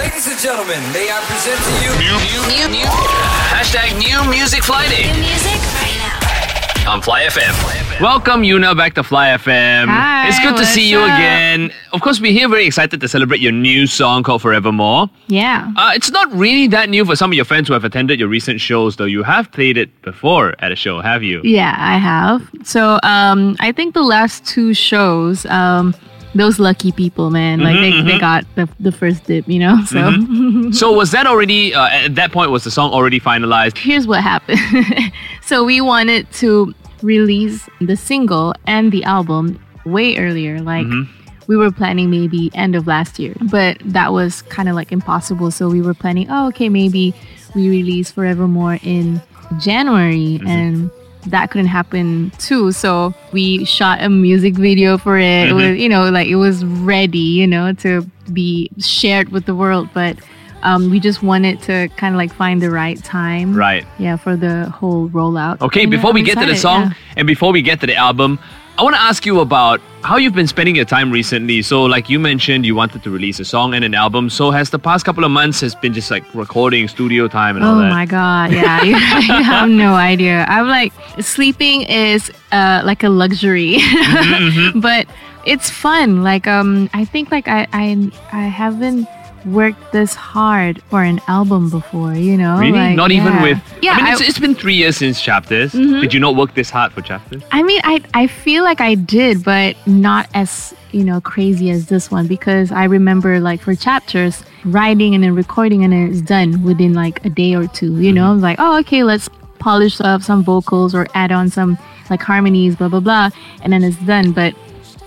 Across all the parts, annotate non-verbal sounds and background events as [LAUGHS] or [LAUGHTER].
Ladies and gentlemen, may I present to you New, new, hashtag new music Friday New music right now. on Fly FM. Welcome Yuna back to Fly FM. Hi, it's good to see you up? again. Of course, we're here very excited to celebrate your new song called Forevermore. Yeah. Uh, it's not really that new for some of your friends who have attended your recent shows, though. You have played it before at a show, have you? Yeah, I have. So um I think the last two shows, um those lucky people, man, like Mm-hmm, they, they got the, the first dip, you know? So [LAUGHS] So was that already uh, at that point? Was the song already finalized? here's what happened. [LAUGHS] so we wanted to release the single and the album way earlier. Like we were planning maybe end of last year, but that was kind of like impossible. So we were planning, oh, okay, maybe we release Forevermore in January and that couldn't happen too. So we shot a music video for it. It was, you know, like it was ready, you know, to be shared with the world, but um, we just wanted to kind of like find the right time. Right. Yeah, for the whole rollout. Okay, And, uh, before we get to the song yeah. and before we get to the album, I want to ask you about how you've been spending your time recently. So, like you mentioned, you wanted to release a song and an album. So, has the past couple of months has been just like recording, studio time, and all that? Oh my god, yeah, [LAUGHS] you, you have no idea. I'm like sleeping is uh, like a luxury, [LAUGHS] Mm-hmm, but it's fun. Like um, I think like I I I haven't worked this hard for an album before. You know, Really? Like, not even with. yeah. I mean, I- it's, it's been three years since Chapters. Mm-hmm. Did you not work this hard for Chapters? I mean, I I feel like I did, but not as you know crazy as this one because I remember like for chapters, writing and then recording and then it's done within like a day or two. You know, I was like oh okay, let's polish up some vocals or add on some like harmonies, blah blah blah, and then it's done. But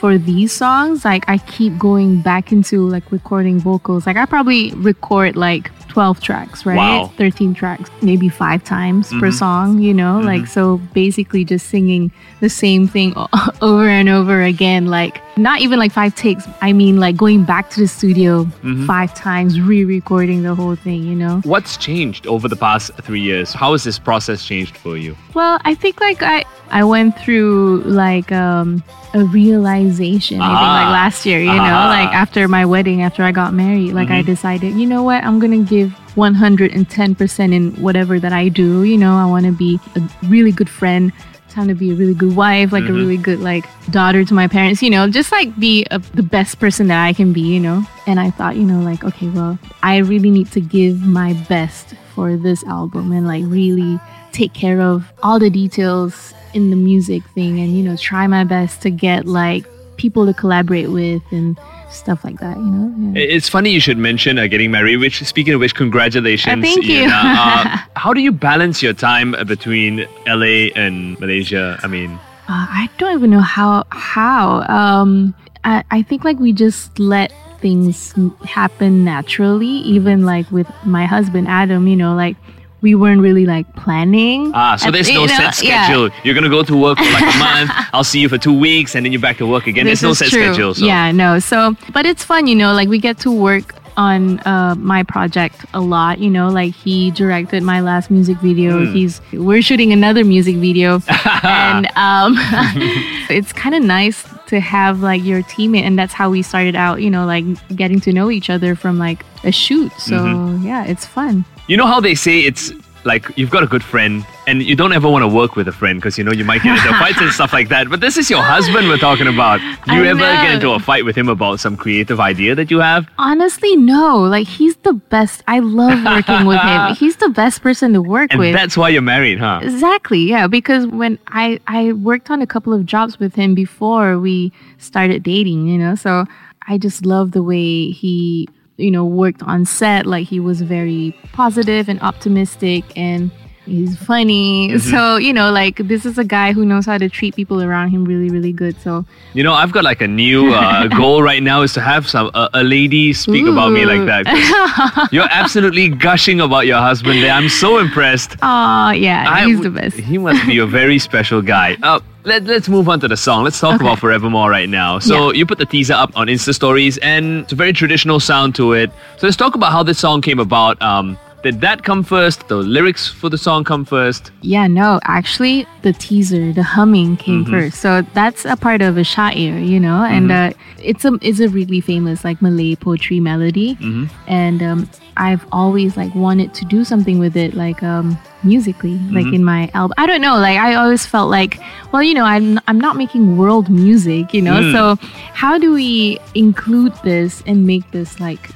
for these songs, like I keep going back into like recording vocals. Like I probably record like 12 tracks, right? Wow. 13 tracks, maybe five times per mm-hmm. song, you know? Mm-hmm. Like so basically just singing the same thing [LAUGHS] over and over again like not even like five takes. I mean like going back to the studio five times, re-recording the whole thing, you know? What's changed over the past three years? How has this process changed for you? Well, I think like I I went through like um a realization. I think Ah. like last year, you know, Ah. like after my wedding, after I got married, like I decided, you know what, I'm gonna give 110% in whatever that I do. You know, I want to be a really good friend. Time to be a really good wife, like a mm-hmm. really good like daughter to my parents. You know, just like be a, the best person that I can be. You know, and I thought, you know, like okay, well, I really need to give my best for this album and like really take care of all the details in the music thing and you know try my best to get like people to collaborate with and stuff like that you know yeah. It's funny you should mention uh, getting married. Which, speaking of which, congratulations! Uh, thank you. Uh, uh, [LAUGHS] how do you balance your time uh, between LA and Malaysia? I mean, Uh, I don't even know how how um I, I think like we just let things happen naturally even like with my husband Adam you know like we weren't really like planning ah, so there's no know, set yeah. schedule. You're gonna go to work for like a [LAUGHS] month. I'll see you for two weeks, and then you're back to work again. This there's no set true. schedule. So. Yeah, no. So, but it's fun, you know, like we get to work on uh, my project a lot, you know, like he directed my last music video. Hmm. He's we're shooting another music video. [LAUGHS] and um [LAUGHS] it's kind of nice to have like your teammate and that's how we started out, you know, like getting to know each other from like a shoot. So, Mm-hmm. yeah, it's fun. You know how they say it's like you've got a good friend and you don't ever want to work with a friend because you know you might get into [LAUGHS] fights and stuff like that. But this is your husband we're talking about. Do you I ever get into a fight with him about some creative idea that you have? Honestly, no. Like he's the best. I love [LAUGHS] working with him. He's the best person to work And with. that's why you're married, huh? Exactly, yeah. Because when I I worked on a couple of jobs with him before we started dating, you know, so I just love the way he you know worked on set. Like he was very positive and optimistic, and he's funny. So you know, like this is a guy who knows how to treat people around him really, really good. So You know, I've got like a new uh, [LAUGHS] goal right now is to have some a, a lady speak about me like that. [LAUGHS] You're absolutely gushing about your husband there. I'm so impressed. oh yeah, I he's the best. He must be a very [LAUGHS] special guy. Uh, let, let's move on to the song. Let's talk Okay. about Forevermore right now. So Yeah. you put the teaser up on Insta stories, and it's a very traditional sound to it. So let's talk about how this song came about. Um, Did that come first? The lyrics for the song come first? Yeah, no, actually, the teaser, the humming came first. So that's a part of a sha'ir, you know, and uh, it's a it's a really famous like Malay poetry melody, and um, I've always like wanted to do something with it, like um, musically, like in my album. I don't know, like I always felt like, well, you know, I'm I'm not making world music, you know, so how do we include this and make this like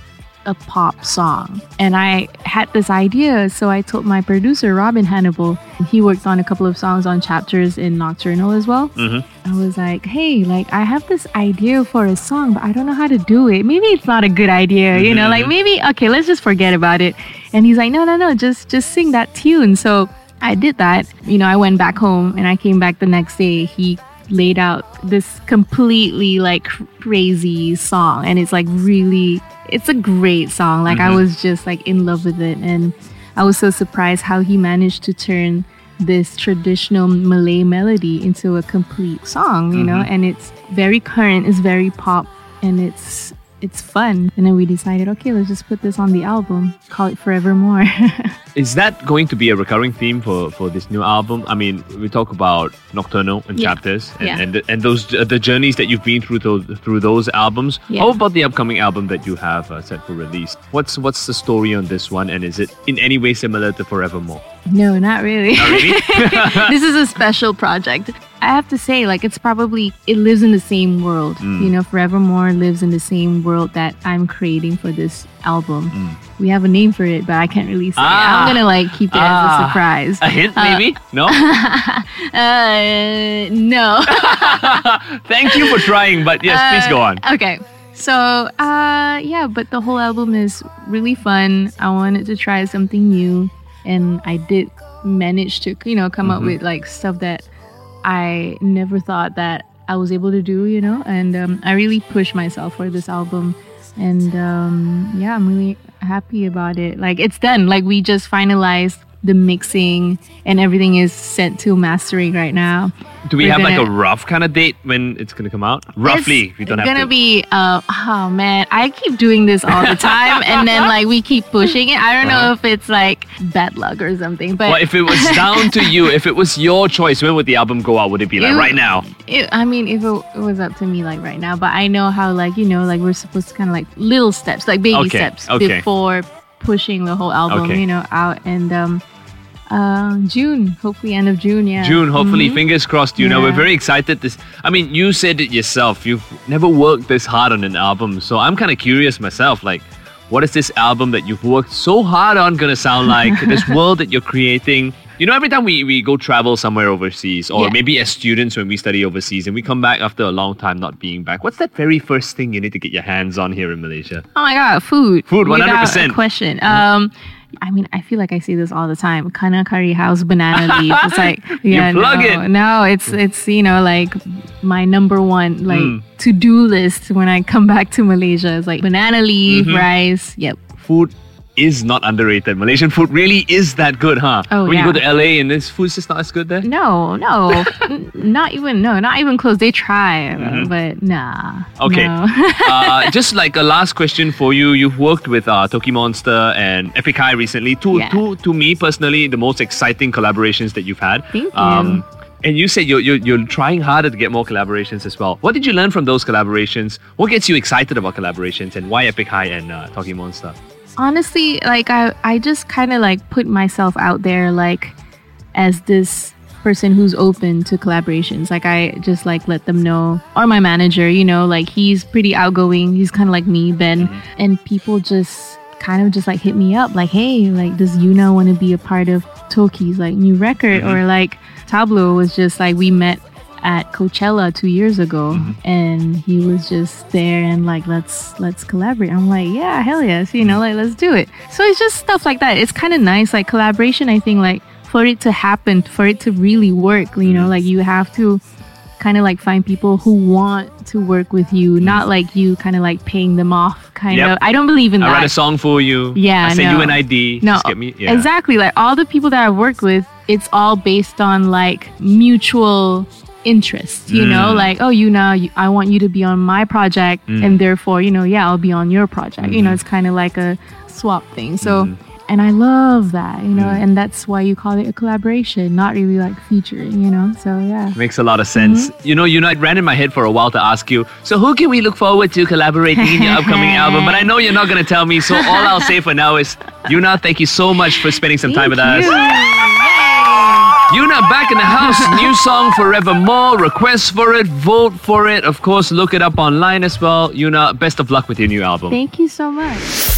a pop song. And I had this idea, so I told my producer, Robin Hannibal, he worked on a couple of songs on chapters in Nocturnal as well. Mm-hmm. I was like, hey, like I have this idea for a song, but I don't know how to do it. Maybe it's not a good idea, you know, like mm-hmm. maybe okay, let's just forget about it. And he's like, no, no, no, just just sing that tune. So I did that. You know, I went back home and I came back the next day. He laid out this completely like crazy song and it's like really it's a great song. Like i mm-hmm. was just like in love with it and i was so surprised how he managed to turn this traditional malay melody into a complete song you know? Mm-hmm. And it's very current it's very pop and it's it's fun and then we decided okay let's just put this on the album call it forevermore [LAUGHS] Is that going to be a recurring theme for, for this new album? I mean, we talk about Nocturnal and Yeah. chapters, and Yeah. and, the, and those uh, the journeys that you've been through those through those albums. Yeah. How about the upcoming album that you have uh, set for release? What's what's the story on this one, and is it in any way similar to Forevermore? no not really Not really. [LAUGHS] this is a special project. I have to say, like, it's probably, it lives in the same world. You know, Forevermore lives in the same world that I'm creating for this album. We have a name for it, but I can't really say it. Ah. I'm gonna, like, keep it as Ah. a surprise. a hint, maybe? no. [LAUGHS] Uh, no. [LAUGHS] Thank you for trying, but yes, please go on. Okay. So, uh, yeah, but the whole album is really fun. I wanted to try something new, and I did manage to, you know, come up with like stuff that I never thought that I was able to do, you know, and um, I really pushed myself for this album, and um, yeah, I'm really happy about it. Like, it's done. Like, we just finalized the mixing, and everything is sent to mastering right now. Do we we're have like a rough kind of date when it's gonna come out? Roughly, we don't have It's gonna be uh oh man i keep doing this all the time and then [LAUGHS] like we keep pushing it i don't know if it's like bad luck or something but well, if it was [LAUGHS] down to you, if it was your choice, when would the album go out? Would it be like You- right now? it, i mean if it, it was up to me like right now but i know how like you know like we're supposed to kind of like little steps like baby Okay, steps okay. before pushing the whole album Okay. you know out and um uh june hopefully end of june yeah June, hopefully, Mhm. fingers crossed. You know, we're very excited. This, I mean, you said it yourself. You've never worked this hard on an album, so I'm kind of curious myself. Like, what is this album that you've worked so hard on gonna sound like? this [LAUGHS] world that you're creating. You know, every time we, we go travel somewhere overseas, or Yeah. maybe as students when we study overseas, and we come back after a long time not being back, what's that very first thing you need to get your hands on here in Malaysia? Oh my god, food. Food, Without 100%. a Question. Um, I mean, I feel like I see this all the time. Kanna curry house banana [LAUGHS] leaf. It's like yeah, plug no, it. no, it's it's you know like my number one like Mm. to do list when I come back to Malaysia. It's like banana leaf, Mm-hmm. rice. Yep. Food is not underrated. Malaysian food really is that good, huh? Oh, when you go to LA and this food's just not as good there? No, no, [LAUGHS] n- not even no, not even close. They try, but nah. Mm-hmm. Okay. no. [LAUGHS] uh, just like a last question for you, you've worked with uh, Tokimonsta and Epic High recently. Two, Yeah. two, to me personally, the most exciting collaborations that you've had. Thank you. and you said you're, you're, you're trying harder to get more collaborations as well. What did you learn from those collaborations? What gets you excited about collaborations and why Epic High and uh, Tokimonsta? Honestly like i i just kind of like put myself out there like as this person who's open to collaborations. Like i just like let them know or my manager you know like he's pretty outgoing. He's kind of like me ben. Mm-hmm. And people just kind of just like hit me up like hey like does yuna want to be a part of toki's like new record? Mm-hmm. Or like Tablo was just like we met at Coachella two years ago, mm-hmm. and he was just there and like let's let's collaborate. I'm like, yeah, hell yes, you know, mm-hmm. like let's do it. So it's just stuff like that. It's kind of nice, like collaboration. I think like for it to happen, for it to really work, you know, mm-hmm. like you have to kind of like find people who want to work with you, not like you kind of like paying them off. Kind Yep. of. I don't believe in I that. I write a song for you. Yeah, I send you no. an ID. No, Just get me. Yeah. exactly. Like all the people that I've worked with, it's all based on like mutual interest. You know, Mm. like oh, you know, I want you to be on my project, Mm. and therefore, you know, yeah, I'll be on your project. You know, Mm-hmm. it's kind of like a swap thing. So. and I love that, you know, Mm. and that's why you call it a collaboration, not really like featuring, you know. So yeah. Makes a lot of sense. You know, you know, it ran in my head for a while to ask you, so who can we look forward to collaborating in your [LAUGHS] upcoming album? But I know you're not going to tell me, so all I'll say for now is, Yuna, thank you so much for spending some time with us. [LAUGHS] Yuna back in the house, [LAUGHS] new song Forevermore. Request for it, vote for it. Of course, look it up online as well. Yuna, best of luck with your new album. Thank you so much.